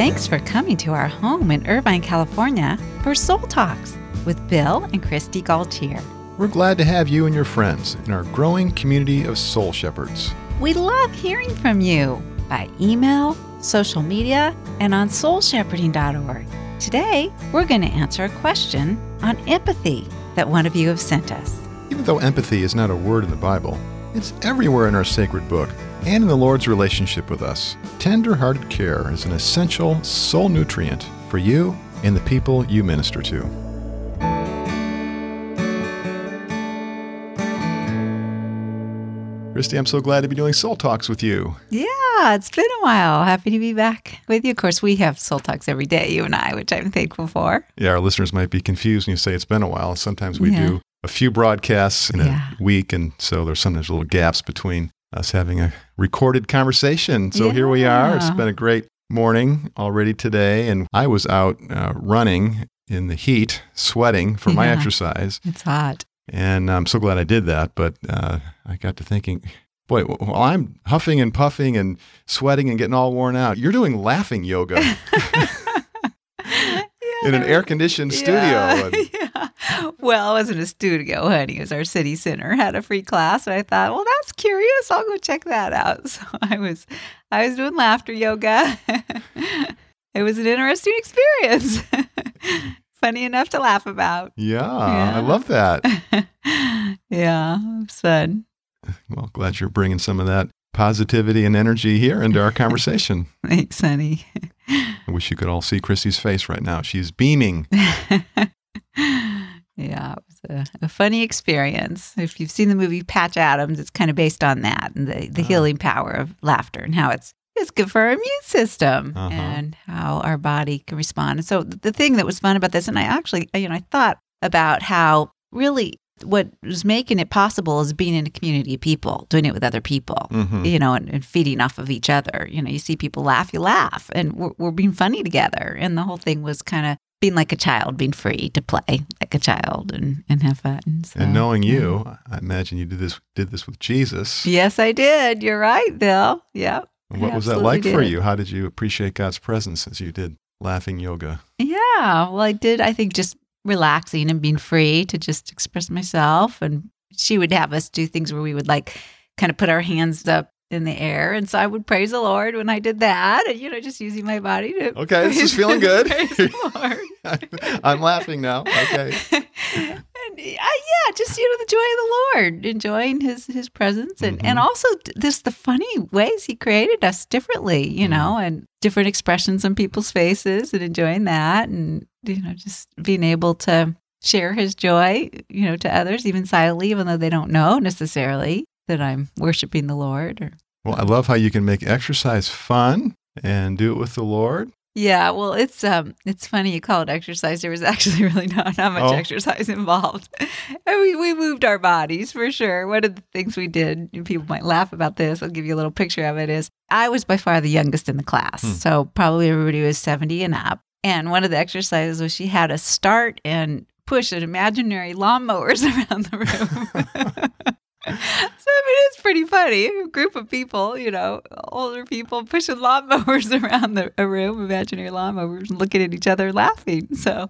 Thanks for coming to our home in Irvine, California for Soul Talks with Bill and Kristi Gaultiere. We're glad to have you and your friends in our growing community of soul shepherds. We love hearing from you by email, social media, and on soulshepherding.org. Today, we're going to answer a question on empathy that one of you have sent us. Even though empathy is not a word in the Bible, it's everywhere in our sacred book and in the Lord's relationship with us. Tender hearted care is an essential soul nutrient for you and the people you minister to. Kristi, I'm so glad to be doing Soul Talks with you. Yeah, it's been a while. Happy to be back with you. Of course, we have Soul Talks every day, you and I, which I'm thankful for. Yeah, our listeners might be confused when you say it's been a while. Sometimes we Yeah. do a few broadcasts in a Yeah. week, and so there's sometimes little gaps between us having a recorded conversation. So here we are. It's been a great morning already today, and I was out uh, running in the heat, sweating for my exercise, It's hot. and I'm so glad I did that. But uh, I got to thinking. Boy, while I'm huffing and puffing and sweating and getting all worn out, you're doing laughing yoga in an air conditioned studio. Yeah, And- yeah. Well, it wasn't a studio, honey. It was our city center had a free class, and I thought, well, that's curious. I'll go check that out. So I was, I was doing laughter yoga. it was an interesting experience. Funny enough to laugh about. Yeah, Yeah. I love that. yeah, it was fun. Well, glad you're bringing some of that positivity and energy here into our conversation. Thanks, honey. I wish you could all see Kristi's face right now. She's beaming. yeah, it was a, a funny experience. If you've seen the movie Patch Adams, it's kind of based on that and the, the Oh. healing power of laughter and how it's it's good for our immune system Uh-huh. and how our body can respond. And so the thing that was fun about this, and I actually, you know, I thought about how really what was making it possible is being in a community of people, doing it with other people Mhm. you know, and, and feeding off of each other. You know, you see people laugh, you laugh, and we're, we're being funny together. And the whole thing was kind of being like a child, being free to play like a child and, and have fun. So, And knowing yeah. you, I imagine you did this did this with Jesus. Yes, I did. You're right, Bill. Yep. what I was that like for you? How did you appreciate God's presence as you did laughing yoga? Yeah. Well, I did, I think, just relaxing and being free to just express myself. And she would have us do things where we would like kind of put our hands up in the air. And so I would praise the Lord when I did that. And, you know, just using my body to. Okay, this is feeling good. I'm laughing now. Okay. and, uh, yeah, just you know the joy of the Lord, enjoying His His presence, and and Mhm. also t- this the funny ways He created us differently, you Mhm. know, and different expressions on people's faces, and enjoying that, and you know, just being able to share His joy, you know, to others, even silently, even though they don't know necessarily that I'm worshiping the Lord or Well, I love how you can make exercise fun and do it with the Lord. Yeah, well, it's um, it's funny you call it exercise. There was actually really not not much Oh. exercise involved. And we we moved our bodies for sure. One of the things we did, and people might laugh about this. I'll give you a little picture of it. Is I was by far the youngest in the class, Hmm. so probably everybody was seventy and up. And one of the exercises was she had us start and push an imaginary lawnmowers around the room. So I mean, it's pretty funny. A group of people, you know, older people pushing lawnmowers around the a room, imaginary lawnmowers, and looking at each other laughing. So,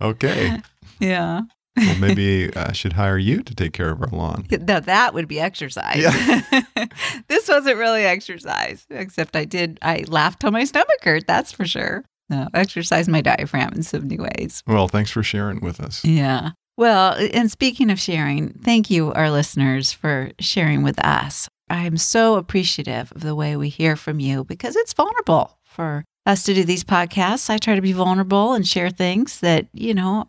Okay. yeah, Well, maybe uh, I should hire you to take care of our lawn. now that would be exercise. Yeah. this wasn't really exercise, except I did. I laughed till my stomach hurt. That's for sure. No, exercise my diaphragm in so many ways. Well, thanks for sharing with us. Yeah. Well, and speaking of sharing, thank you, our listeners, for sharing with us. I'm so appreciative of the way we hear from you because it's vulnerable for us to do these podcasts. I try to be vulnerable and share things that, you know,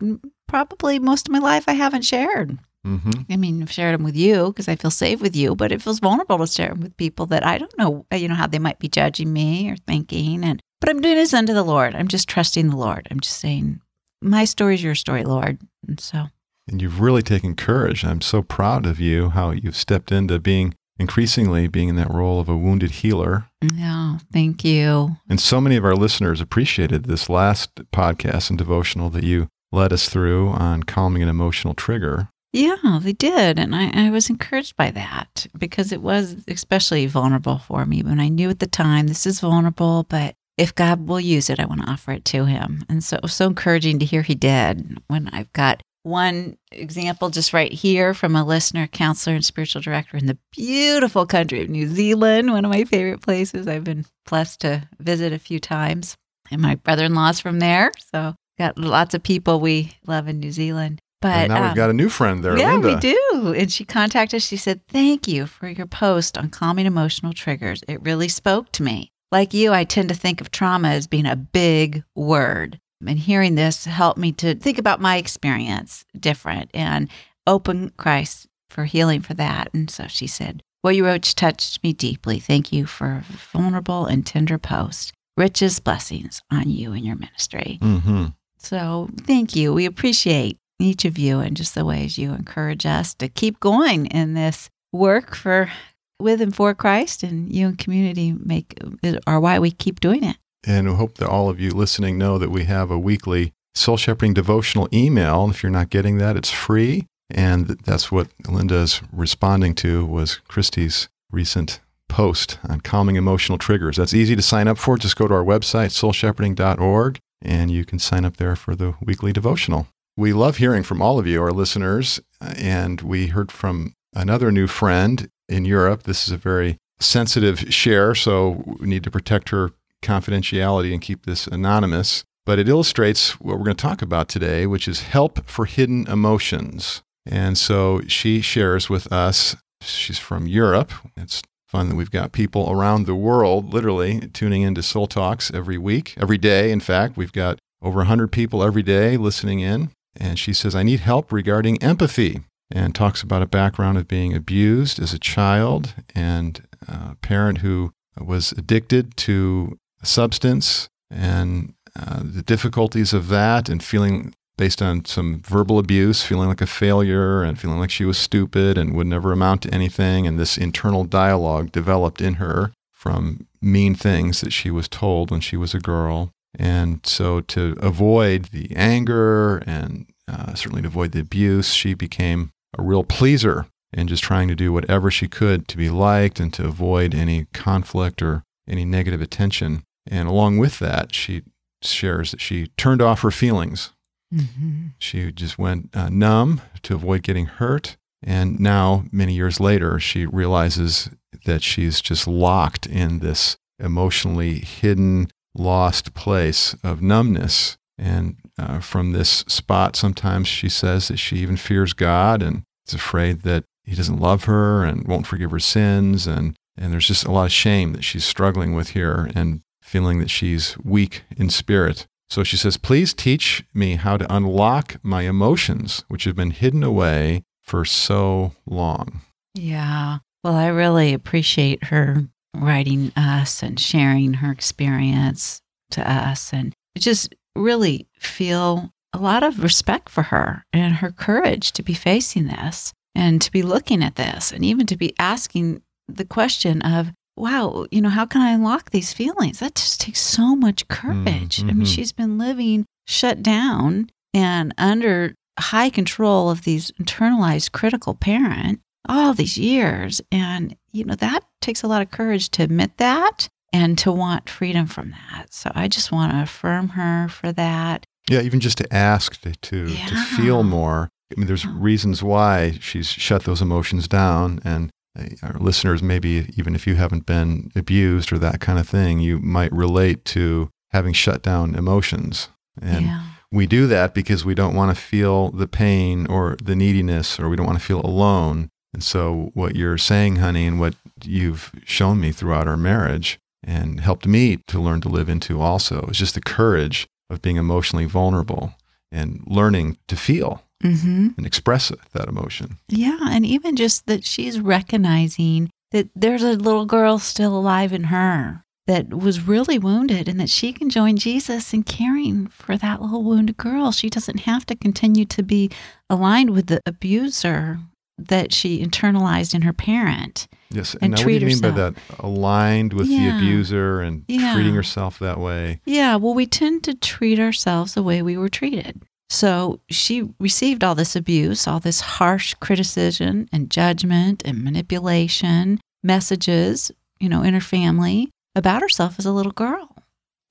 probably most of my life I haven't shared. hmm I mean, I've shared them with you because I feel safe with you, but it feels vulnerable to share them with people that I don't know, uh, you know, how they might be judging me or thinking. And but I'm doing this unto the Lord. I'm just trusting the Lord. I'm just saying, my story is your story, Lord. And so, And you've really taken courage. I'm so proud of you, how you've stepped into being increasingly being in that role of a wounded healer. yeah, thank you. And so many of our listeners appreciated this last podcast and devotional that you led us through on calming an emotional trigger. Yeah, they did. And I, I was encouraged by that because it was especially vulnerable for me. When I knew at the time this is vulnerable, but if God will use it, I want to offer it to him. And so it was so encouraging to hear he did when I've got one example just right here from a listener, counselor, and spiritual director in the beautiful country of New Zealand, one of my favorite places. I've been blessed to visit a few times. And my brother in law's from there. So got lots of people we love in New Zealand. But and now um, we've got a new friend there, yeah, Linda. we do. And she contacted us. She said, Thank you for your post on calming emotional triggers. It really spoke to me. Like you, I tend to think of trauma as being a big word. And hearing this helped me to think about my experience different and open Christ for healing for that. And so she said, What you wrote touched me deeply. Thank you for a vulnerable and tender post. Richest blessings on you and your ministry. hmm So thank you. We appreciate each of you and just the ways you encourage us to keep going in this work for with and for Christ and you and community make are why we keep doing it. And we hope that all of you listening know that we have a weekly soul shepherding devotional email. And if you're not getting that, it's free. And that's what Linda is responding to was Kristi's recent post on calming emotional triggers. That's easy to sign up for. Just go to our website, soulshepherding.org, and you can sign up there for the weekly devotional. We love hearing from all of you, our listeners, and we heard from another new friend in Europe. This is a very sensitive share, so we need to protect her confidentiality and keep this anonymous. But it illustrates what we're going to talk about today, which is help for hidden emotions. And so she shares with us, she's from Europe. It's fun that we've got people around the world literally tuning into Soul Talks every week, every day. In fact, we've got over 100 people every day listening in. And she says, I need help regarding empathy and talks about a background of being abused as a child and a parent who was addicted to a substance and uh, the difficulties of that and feeling based on some verbal abuse, feeling like a failure and feeling like she was stupid and would never amount to anything. And this internal dialogue developed in her from mean things that she was told when she was a girl. And so, to avoid the anger and uh, certainly to avoid the abuse, she became a real pleaser and just trying to do whatever she could to be liked and to avoid any conflict or any negative attention. And along with that, she shares that she turned off her feelings. Mm-hmm. She just went uh, numb to avoid getting hurt. And now, many years later, she realizes that she's just locked in this emotionally hidden, lost place of numbness. And uh, from this spot, sometimes she says that she even fears God and is afraid that He doesn't love her and won't forgive her sins. And, and there's just a lot of shame that she's struggling with here and feeling that she's weak in spirit. So she says, Please teach me how to unlock my emotions, which have been hidden away for so long. Yeah. Well, I really appreciate her writing us and sharing her experience to us. And just really feel a lot of respect for her and her courage to be facing this and to be looking at this and even to be asking the question of, wow, you know, how can I unlock these feelings? That just takes so much courage. I mean, mhm. she's been living shut down and under high control of these internalized critical parent all these years. And, you know, that takes a lot of courage to admit that and to want freedom from that. So I just want to affirm her for that. Yeah, even just to ask to, to, to feel more. I mean, there's reasons why she's shut those emotions down. And Uh, our listeners, maybe even if you haven't been abused or that kind of thing, you might relate to having shut down emotions. And yeah. we do that because we don't want to feel the pain or the neediness or we don't want to feel alone. And so, what you're saying, honey, and what you've shown me throughout our marriage and helped me to learn to live into also is just the courage of being emotionally vulnerable and learning to feel Mm-hmm. and express that emotion. Yeah. And even just that she's recognizing that there's a little girl still alive in her that was really wounded and that she can join Jesus in caring for that little wounded girl. She doesn't have to continue to be aligned with the abuser that she internalized in her parent. Yes. And now, what do you mean by that? Aligned with the abuser and Yeah. treating herself that way. Yeah, well, we tend to treat ourselves the way we were treated. So she received all this abuse, all this harsh criticism and judgment and manipulation, messages, you know, in her family about herself as a little girl.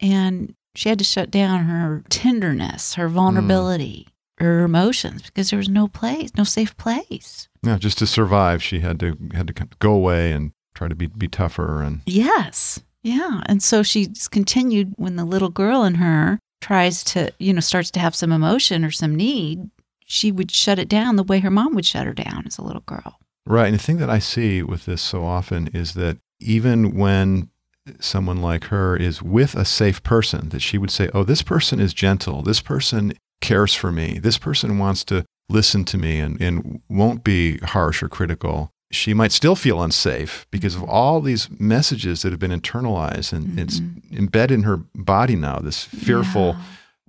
And she had to shut down her tenderness, her vulnerability, her emotions because there was no place, no safe place. Yeah, just to survive, she had to had to go away and try to be be tougher and Yes. Yeah. And so she's continued when the little girl in her tries to, you know, starts to have some emotion or some need, she would shut it down the way her mom would shut her down as a little girl. Right. And the thing that I see with this so often is that even when someone like her is with a safe person, that she would say, Oh, this person is gentle. This person cares for me. This person wants to listen to me and, and won't be harsh or critical. She might still feel unsafe because of all these messages that have been internalized and mm-hmm. it's embedded in her body now, this fearful, yeah.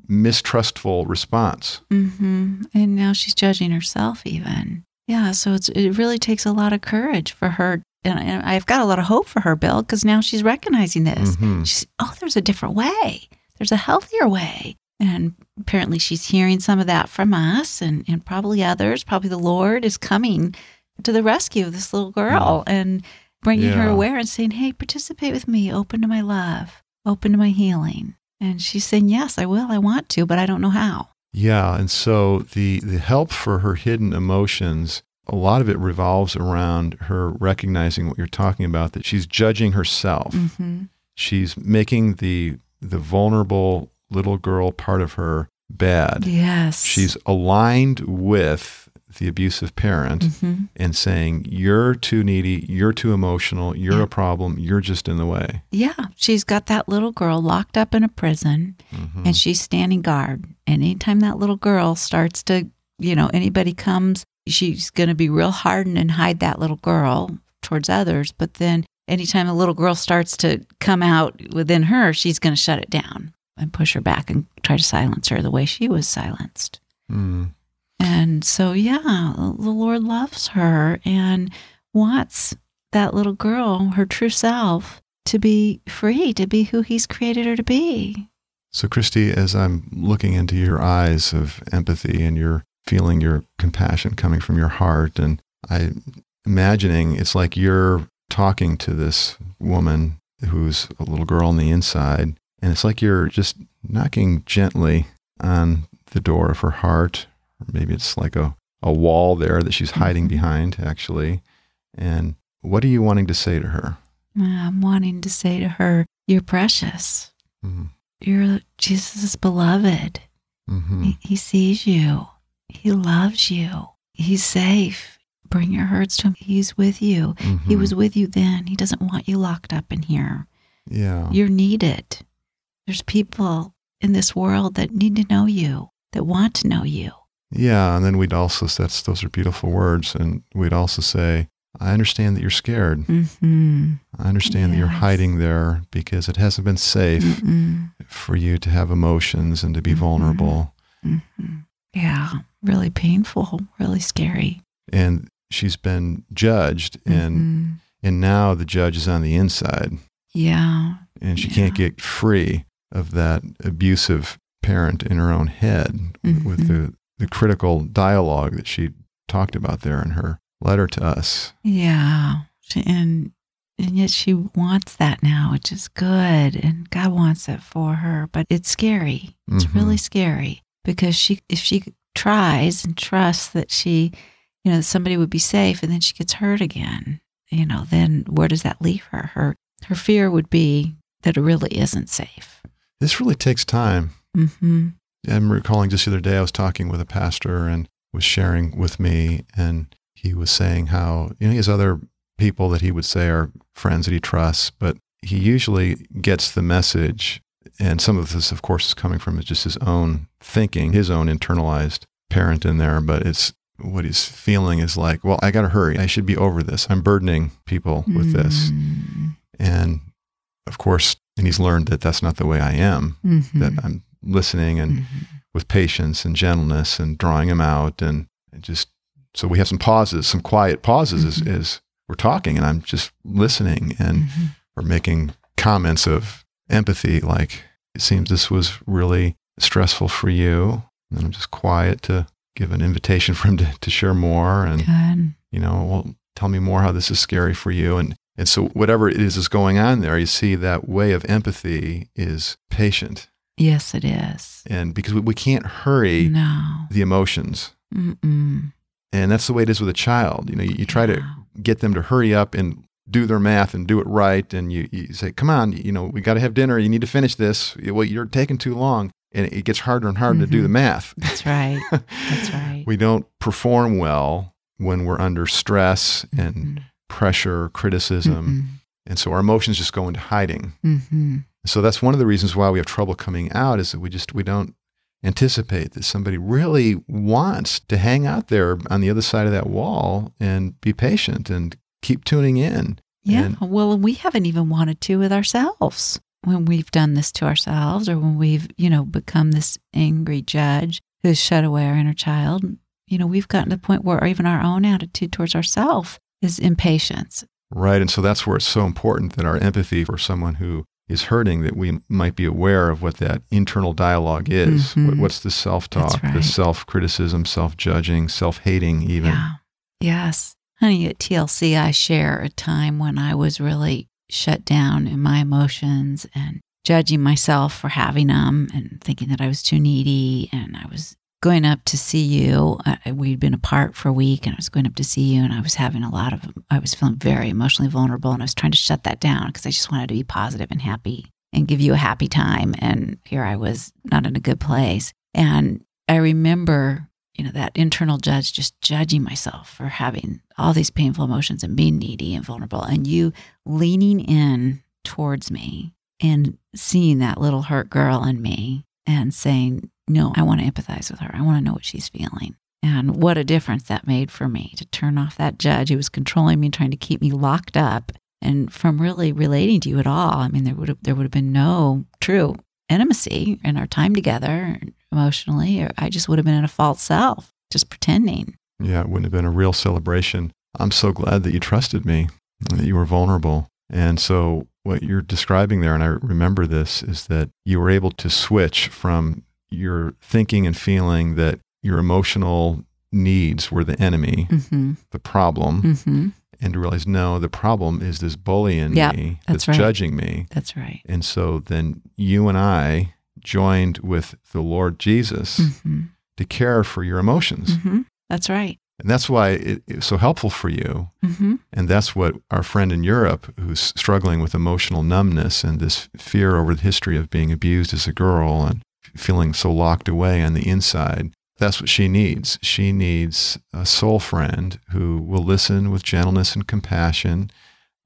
mistrustful response. Mm-hmm. And now she's judging herself, even. Yeah, so it's, it really takes a lot of courage for her. And I've got a lot of hope for her, Bill, because now she's recognizing this. Mm-hmm. She's, oh, there's a different way. There's a healthier way. And apparently she's hearing some of that from us and, and probably others. Probably the Lord is coming to the rescue of this little girl yeah. and bringing yeah. her aware and saying, hey, participate with me, open to my love, open to my healing. And she's saying, yes, I will, I want to, but I don't know how. Yeah, and so the the help for her hidden emotions, a lot of it revolves around her recognizing what you're talking about that she's judging herself. Mm-hmm. She's making the the vulnerable little girl part of her bad. Yes. She's aligned with the abusive parent mm-hmm. and saying, You're too needy, you're too emotional, you're yeah. a problem, you're just in the way. Yeah. She's got that little girl locked up in a prison mm-hmm. and she's standing guard. And anytime that little girl starts to, you know, anybody comes, she's going to be real hardened and hide that little girl towards others. But then anytime a little girl starts to come out within her, she's going to shut it down and push her back and try to silence her the way she was silenced. Mm. And so, yeah, the Lord loves her and wants that little girl, her true self, to be free, to be who He's created her to be. So, Kristi, as I'm looking into your eyes of empathy and you're feeling your compassion coming from your heart, and I imagining it's like you're talking to this woman who's a little girl on the inside, and it's like you're just knocking gently on the door of her heart maybe it's like a, a wall there that she's hiding mm-hmm. behind, actually. And what are you wanting to say to her? I'm wanting to say to her, You're precious. Mm-hmm. You're Jesus' beloved. Mm-hmm. He, he sees you, He loves you, He's safe. Bring your hurts to Him. He's with you. He mm-hmm. was with you then. He doesn't want you locked up in here. Yeah. You're needed. There's people in this world that need to know you, that want to know you. Yeah, and then we'd also that's those are beautiful words, and we'd also say, "I understand that you're scared. Mm-hmm. I understand yes. that you're hiding there because it hasn't been safe mm for you to have emotions and to be mm-hmm. vulnerable." Mm-hmm. Yeah, really painful, really scary. And she's been judged, and mm-hmm. and now the judge is on the inside. Yeah, and she yeah. can't get free of that abusive parent in her own head with mm-hmm. the the critical dialogue that she talked about there in her letter to us. Yeah. And and yet she wants that now, which is good. And God wants it for her. But it's scary. It's mm-hmm. really scary because she if she tries and trusts that she, you know, somebody would be safe and then she gets hurt again, you know, then where does that leave her? Her her fear would be that it really isn't safe. This really takes time. Mm-hmm. I'm recalling just the other day, I was talking with a pastor and was sharing with me, and he was saying how, you know, he has other people that he would say are friends that he trusts, but he usually gets the message. And some of this, of course, is coming from just his own thinking, his own internalized parent in there. But it's what he's feeling is like, well, I got to hurry. I should be over this. I'm burdening people with this. Mm. And of course, and he's learned that that's not the way I am, mm-hmm. that I'm listening and mm-hmm. with patience and gentleness and drawing him out and, and, just so we have some pauses, some quiet pauses mm-hmm. as, as, we're talking and I'm just listening and mm-hmm. we're making comments of empathy like it seems this was really stressful for you And I'm just quiet to give an invitation for him to, to share more. And, Good. you know, well, tell me more how this is scary for you. And, and so whatever it is is going on there, you see that way of empathy is patient. Yes, it is. And because we, we can't hurry No. the emotions. Mm-mm. And that's the way it is with a child. You know, you, you try to get them to hurry up and do their math and do it right. And you, you say, come on, you know, we got to have dinner. You need to finish this. Well, you're taking too long. And it gets harder and harder to do the Mhm. math. That's right. That's right. we don't perform well when we're under stress and Mm-mm. pressure, criticism. And so our emotions just go into hiding. So that's one of the reasons why we have trouble coming out is that we just we don't anticipate that somebody really wants to hang out there on the other side of that wall and be patient and keep tuning in. Yeah. And- well, we haven't even wanted to with ourselves when we've done this to ourselves or when we've, you know, become this angry judge who's shut away our inner child. You know, we've gotten to the point where even our own attitude towards ourselves is impatience. Right. And so that's where it's so important that our empathy for someone who is hurting, that we might be aware of what that internal dialogue is. What, Mhm. what's the self talk, That's the self criticism, self judging, self hating, even. Yeah. Yes. Honey, at TLC, I share a time when I was really shut down in my emotions and judging myself for having them and thinking that I was too needy. And I was going up to see you. Uh, we'd been apart for a week and I was going up to see you and I was having a lot of, I was feeling very emotionally vulnerable and I was trying to shut that down because I just wanted to be positive and happy and give you a happy time. And here I was not in a good place. And I remember you know, that internal judge just judging myself for having all these painful emotions and being needy and vulnerable, and you leaning in towards me and seeing that little hurt girl in me and saying, No, I want to empathize with her. I want to know what she's feeling. And what a difference that made for me to turn off that judge who was controlling me, trying to keep me locked up, and from really relating to you at all. I mean, there would have, there would have been no true intimacy in our time together emotionally, or I just would have been in a false self, just pretending. Yeah, it wouldn't have been a real celebration. I'm so glad that you trusted me, that you were vulnerable. And so, what you're describing there, and I remember this, is that you were able to switch from your thinking and feeling that your emotional needs were the enemy, Mm-hmm. the problem, Mm-hmm. and to realize, no, the problem is this bully in Yep, me that's that's right. judging me. That's right. And so then you and I joined with the Lord Jesus Mm-hmm. to care for your emotions. Mm-hmm. That's right. And that's why it, it was so helpful for you. Mm-hmm. And that's what our friend in Europe, who's struggling with emotional numbness and this fear over the history of being abused as a girl and feeling so locked away on the inside, that's what she needs. She needs a soul friend who will listen with gentleness and compassion.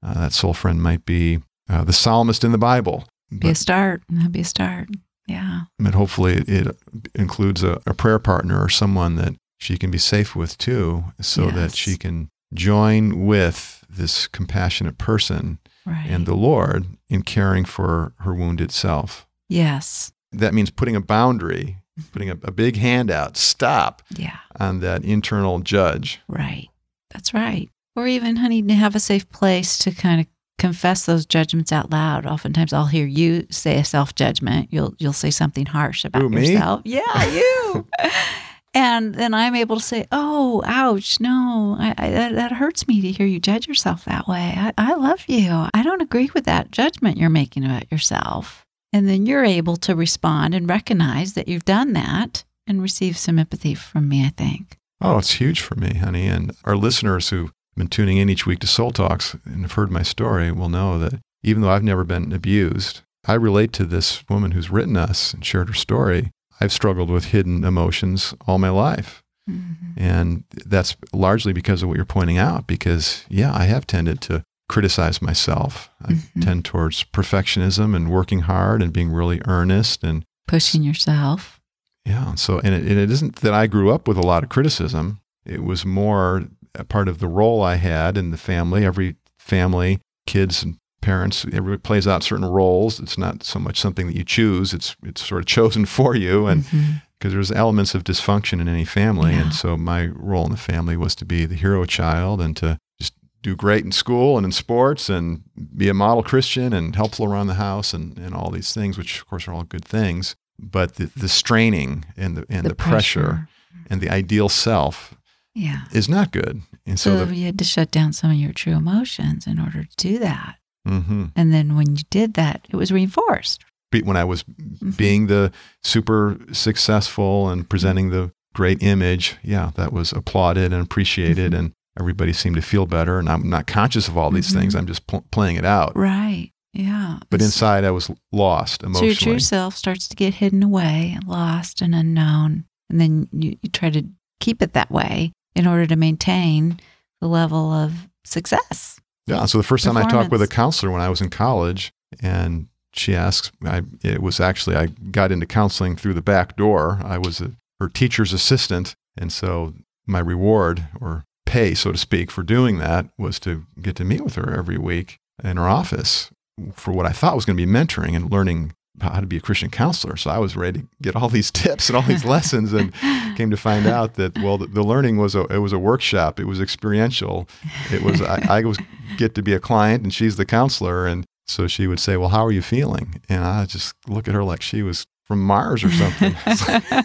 Uh, that soul friend might be uh, the psalmist in the Bible. Be a start. That'd be a start. Yeah. but hopefully it, it includes a, a prayer partner or someone that she can be safe with too, so that she can join with this compassionate person Right. and the Lord in caring for her wounded self. yes. That means putting a boundary, mm-hmm. putting a, a big hand out, stop Yeah. on that internal judge. Right. That's right. Or even, honey, to have a safe place to kind of confess those judgments out loud. Oftentimes, I'll hear you say a self judgment. You'll you'll say something harsh about yourself. Yeah, you. and then I'm able to say, "Oh, ouch! No, I, I, that, that hurts me to hear you judge yourself that way. I, I love you. I don't agree with that judgment you're making about yourself." And then you're able to respond and recognize that you've done that and receive some empathy from me. I think. Oh, it's huge for me, honey. And our listeners who've been tuning in each week to Soul Talks and have heard my story will know that even though I've never been abused, I relate to this woman who's written us and shared her story. I've struggled with hidden emotions all my life. Mhm. And that's largely because of what you're pointing out, because, yeah, I have tended to criticize myself. I Mhm. tend towards perfectionism and working hard and being really earnest. And Pushing yourself. yeah, and so, and it, and it isn't that I grew up with a lot of criticism. It was more a part of the role I had in the family. Every family, kids and parents, everybody plays out certain roles. It's not so much something that you choose. It's, it's sort of chosen for you. And because there's elements of dysfunction in any family. Yeah. And so my role in the family was to be the hero child and to do great in school and in sports and be a model Christian and helpful around the house and, and all these things, which of course are all good things. but the, the straining and the and the, pressure. and the ideal self Yeah. is not good. And so, So, the, you had to shut down some of your true emotions in order to do that. mhm. And then when you did that, it was reinforced. When I was Mm-hmm. being the super successful and presenting the great image, yeah, that was applauded and appreciated, Mhm. and everybody seemed to feel better. And I'm not conscious of all these Mhm. things; I'm just pl- playing it out. Right. Yeah. But And inside, I was lost emotionally So your true self starts to get hidden away, lost and unknown. And then you, you try to keep it that way in order to maintain the level of success. Yeah. So the first time I talked with a counselor when I was in college, and she asked, I, it was actually, I got into counseling through the back door. I was a, her teacher's assistant. And so my reward or pay, so to speak, for doing that was to get to meet with her every week in her office for what I thought was going to be mentoring and learning how to be a Christian counselor. So I was ready to get all these tips and all these lessons and came to find out that well the, the learning was a it was a workshop. It was experiential. It was I, I was get to be a client and she's the counselor. And so she would say well how are you feeling? And i just look at her like she was from mars or something.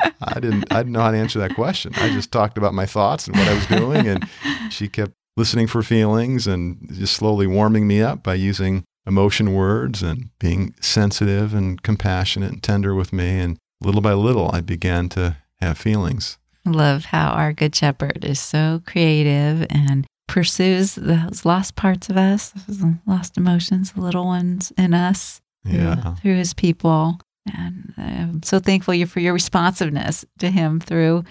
Like, i didn't i didn't know how to answer that question. I just talked about my thoughts and what i was doing and she kept listening for feelings and just slowly warming me up by using emotion words and being sensitive and compassionate and tender with me. And little by little i began to have feelings. Love how our good shepherd is so creative and pursues those lost parts of us, those lost emotions, the little ones in us through- yeah. through his people. And I'm so thankful you for your responsiveness to him through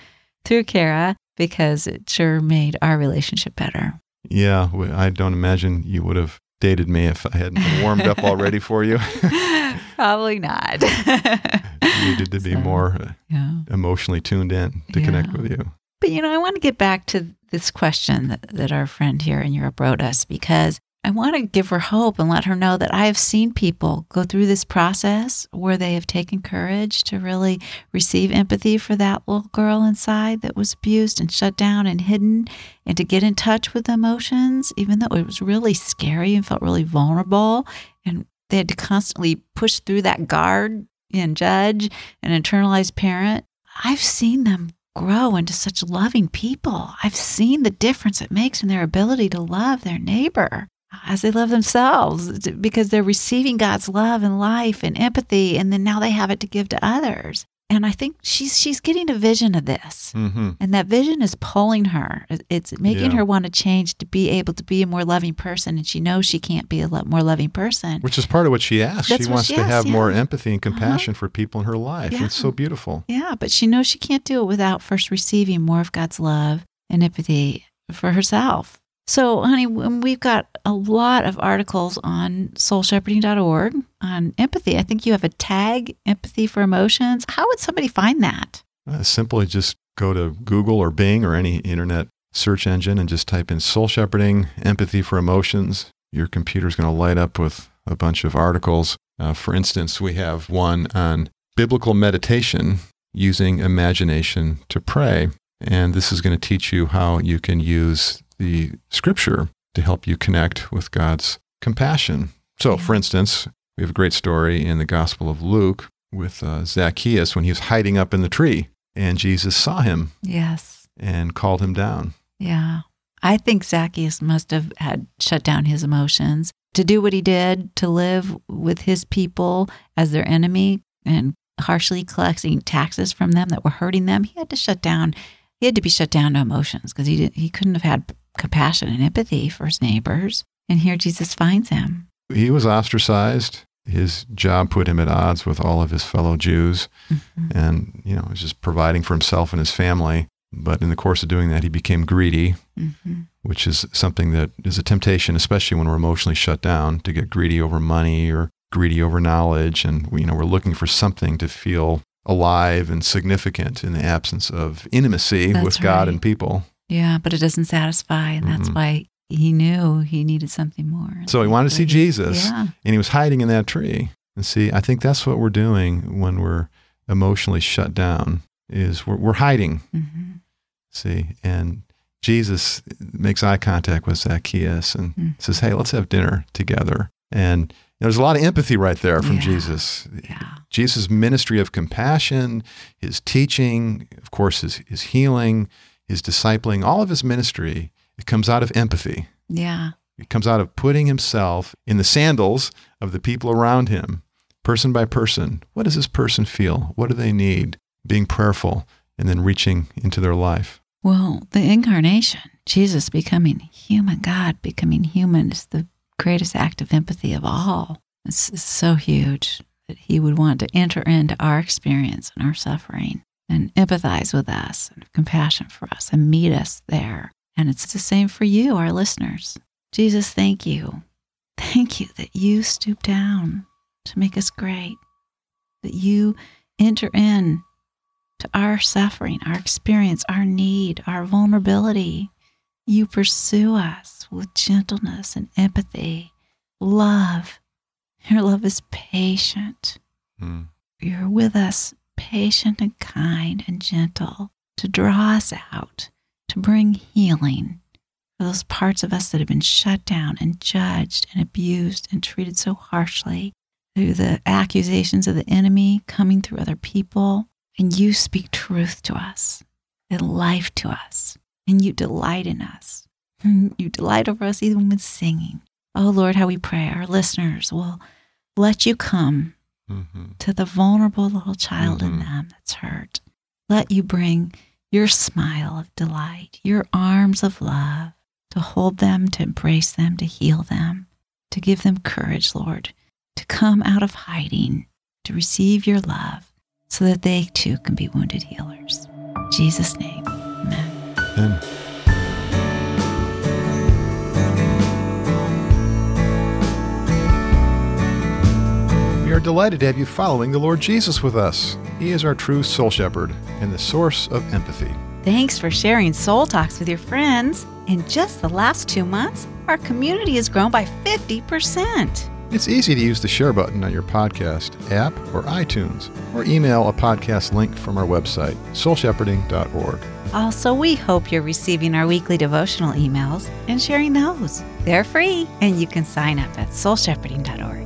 through Kara because it sure made our relationship better. Yeah, I don't imagine you would have dated me if I hadn't warmed up already for you. Probably not. you Needed to be So, more uh, Yeah. emotionally tuned in to connect with you. But you know, I want to get back to this question that, that our friend here in Europe wrote us because I want to give her hope and let her know that I have seen people go through this process where they have taken courage to really receive empathy for that little girl inside that was abused and shut down and hidden and to get in touch with the emotions, even though it was really scary and felt really vulnerable. And they had to constantly push through that guard and judge and internalized parent. I've seen them grow into such loving people. I've seen the difference it makes in their ability to love their neighbor as they love themselves because they're receiving God's love and life and empathy and then now they have it to give to others. And I think she's she's getting a vision of this. hmm And that vision is pulling her. It's making Yeah. her want to change to be able to be a more loving person. And she knows she can't be a lo- more loving person. Which is part of what she asks. That's she wants she to asks, have more yeah. Uh-huh. empathy and compassion for people in her life. Yeah. It's so beautiful. Yeah, but she knows she can't do it without first receiving more of God's love and empathy for herself. So, honey, we've got a lot of articles on soulshepherding.org on empathy. I think you have a tag, empathy for emotions. How would somebody find that? Uh, simply just go to Google or Bing or any internet search engine and just type in soul shepherding, empathy for emotions. Your computer's going to light up with a bunch of articles. Uh, for instance, we have one on biblical meditation using imagination to pray. And this is going to teach you how you can use the scripture to help you connect with God's compassion. So, for instance, we have a great story in the Gospel of Luke with uh, Zacchaeus when he was hiding up in the tree and Jesus saw him Yes. and called him down. Yeah. I think Zacchaeus must have had shut down his emotions to do what he did, to live with his people as their enemy and harshly collecting taxes from them that were hurting them. He had to shut down. He had to be shut down to emotions because he did, he couldn't have had compassion and empathy for his neighbors. And here Jesus finds him. He was ostracized. His job put him at odds with all of his fellow Jews Mhm. and, you know, he was just providing for himself and his family. But in the course of doing that, he became greedy, Mhm. which is something that is a temptation, especially when we're emotionally shut down, to get greedy over money or greedy over knowledge. And, you know, we're looking for something to feel alive and significant in the absence of intimacy That's with God right. and people. Yeah, but it doesn't satisfy. And that's Mhm. why he knew he needed something more. So he wanted to see Jesus. Yeah. and he was hiding in that tree. And see, I think that's what we're doing when we're emotionally shut down is we're, we're hiding. hmm See, and Jesus makes eye contact with Zacchaeus and Mm. says, "Hey, let's have dinner together." And there's a lot of empathy right there from Yeah. Jesus. Yeah. Jesus' ministry of compassion, his teaching, of course, his, his healing, his discipling, all of his ministry, it comes out of empathy. Yeah. It comes out of putting himself in the sandals of the people around him, person by person. What does this person feel? What do they need? Being prayerful and then reaching into their life. Well, the incarnation, Jesus becoming human, God becoming human, is the greatest act of empathy of all. It's, it's so huge that He would want to enter into our experience and our suffering and empathize with us and have compassion for us and meet us there. And it's the same for you, our listeners. Jesus, thank you. Thank you that you stoop down to make us great, that you enter in to our suffering, our experience, our need, our vulnerability. You pursue us with gentleness and empathy, love. Your love is patient. Mm. You're with us, patient and kind and gentle, to draw us out, to bring healing for those parts of us that have been shut down and judged and abused and treated so harshly through the accusations of the enemy coming through other people. And you speak truth to us and life to us, and you delight in us. You delight over us even with singing. Oh Lord, how we pray our listeners will let you come hmm to the vulnerable little child in Mhm. them that's hurt. Let you bring your smile of delight, your arms of love to hold them, to embrace them, to heal them, to give them courage, Lord, to come out of hiding, to receive your love so that they too can be wounded healers. In Jesus' name, amen. And are delighted to have you following the Lord Jesus with us. He is our true soul shepherd and the source of empathy. Thanks for sharing Soul Talks with your friends. In just the last two months, our community has grown by 50%. It's easy to use the share button on your podcast app or iTunes, or email a podcast link from our website, soulshepherding.org. Also, we hope you're receiving our weekly devotional emails and sharing those. They're free, and you can sign up at soulshepherding.org.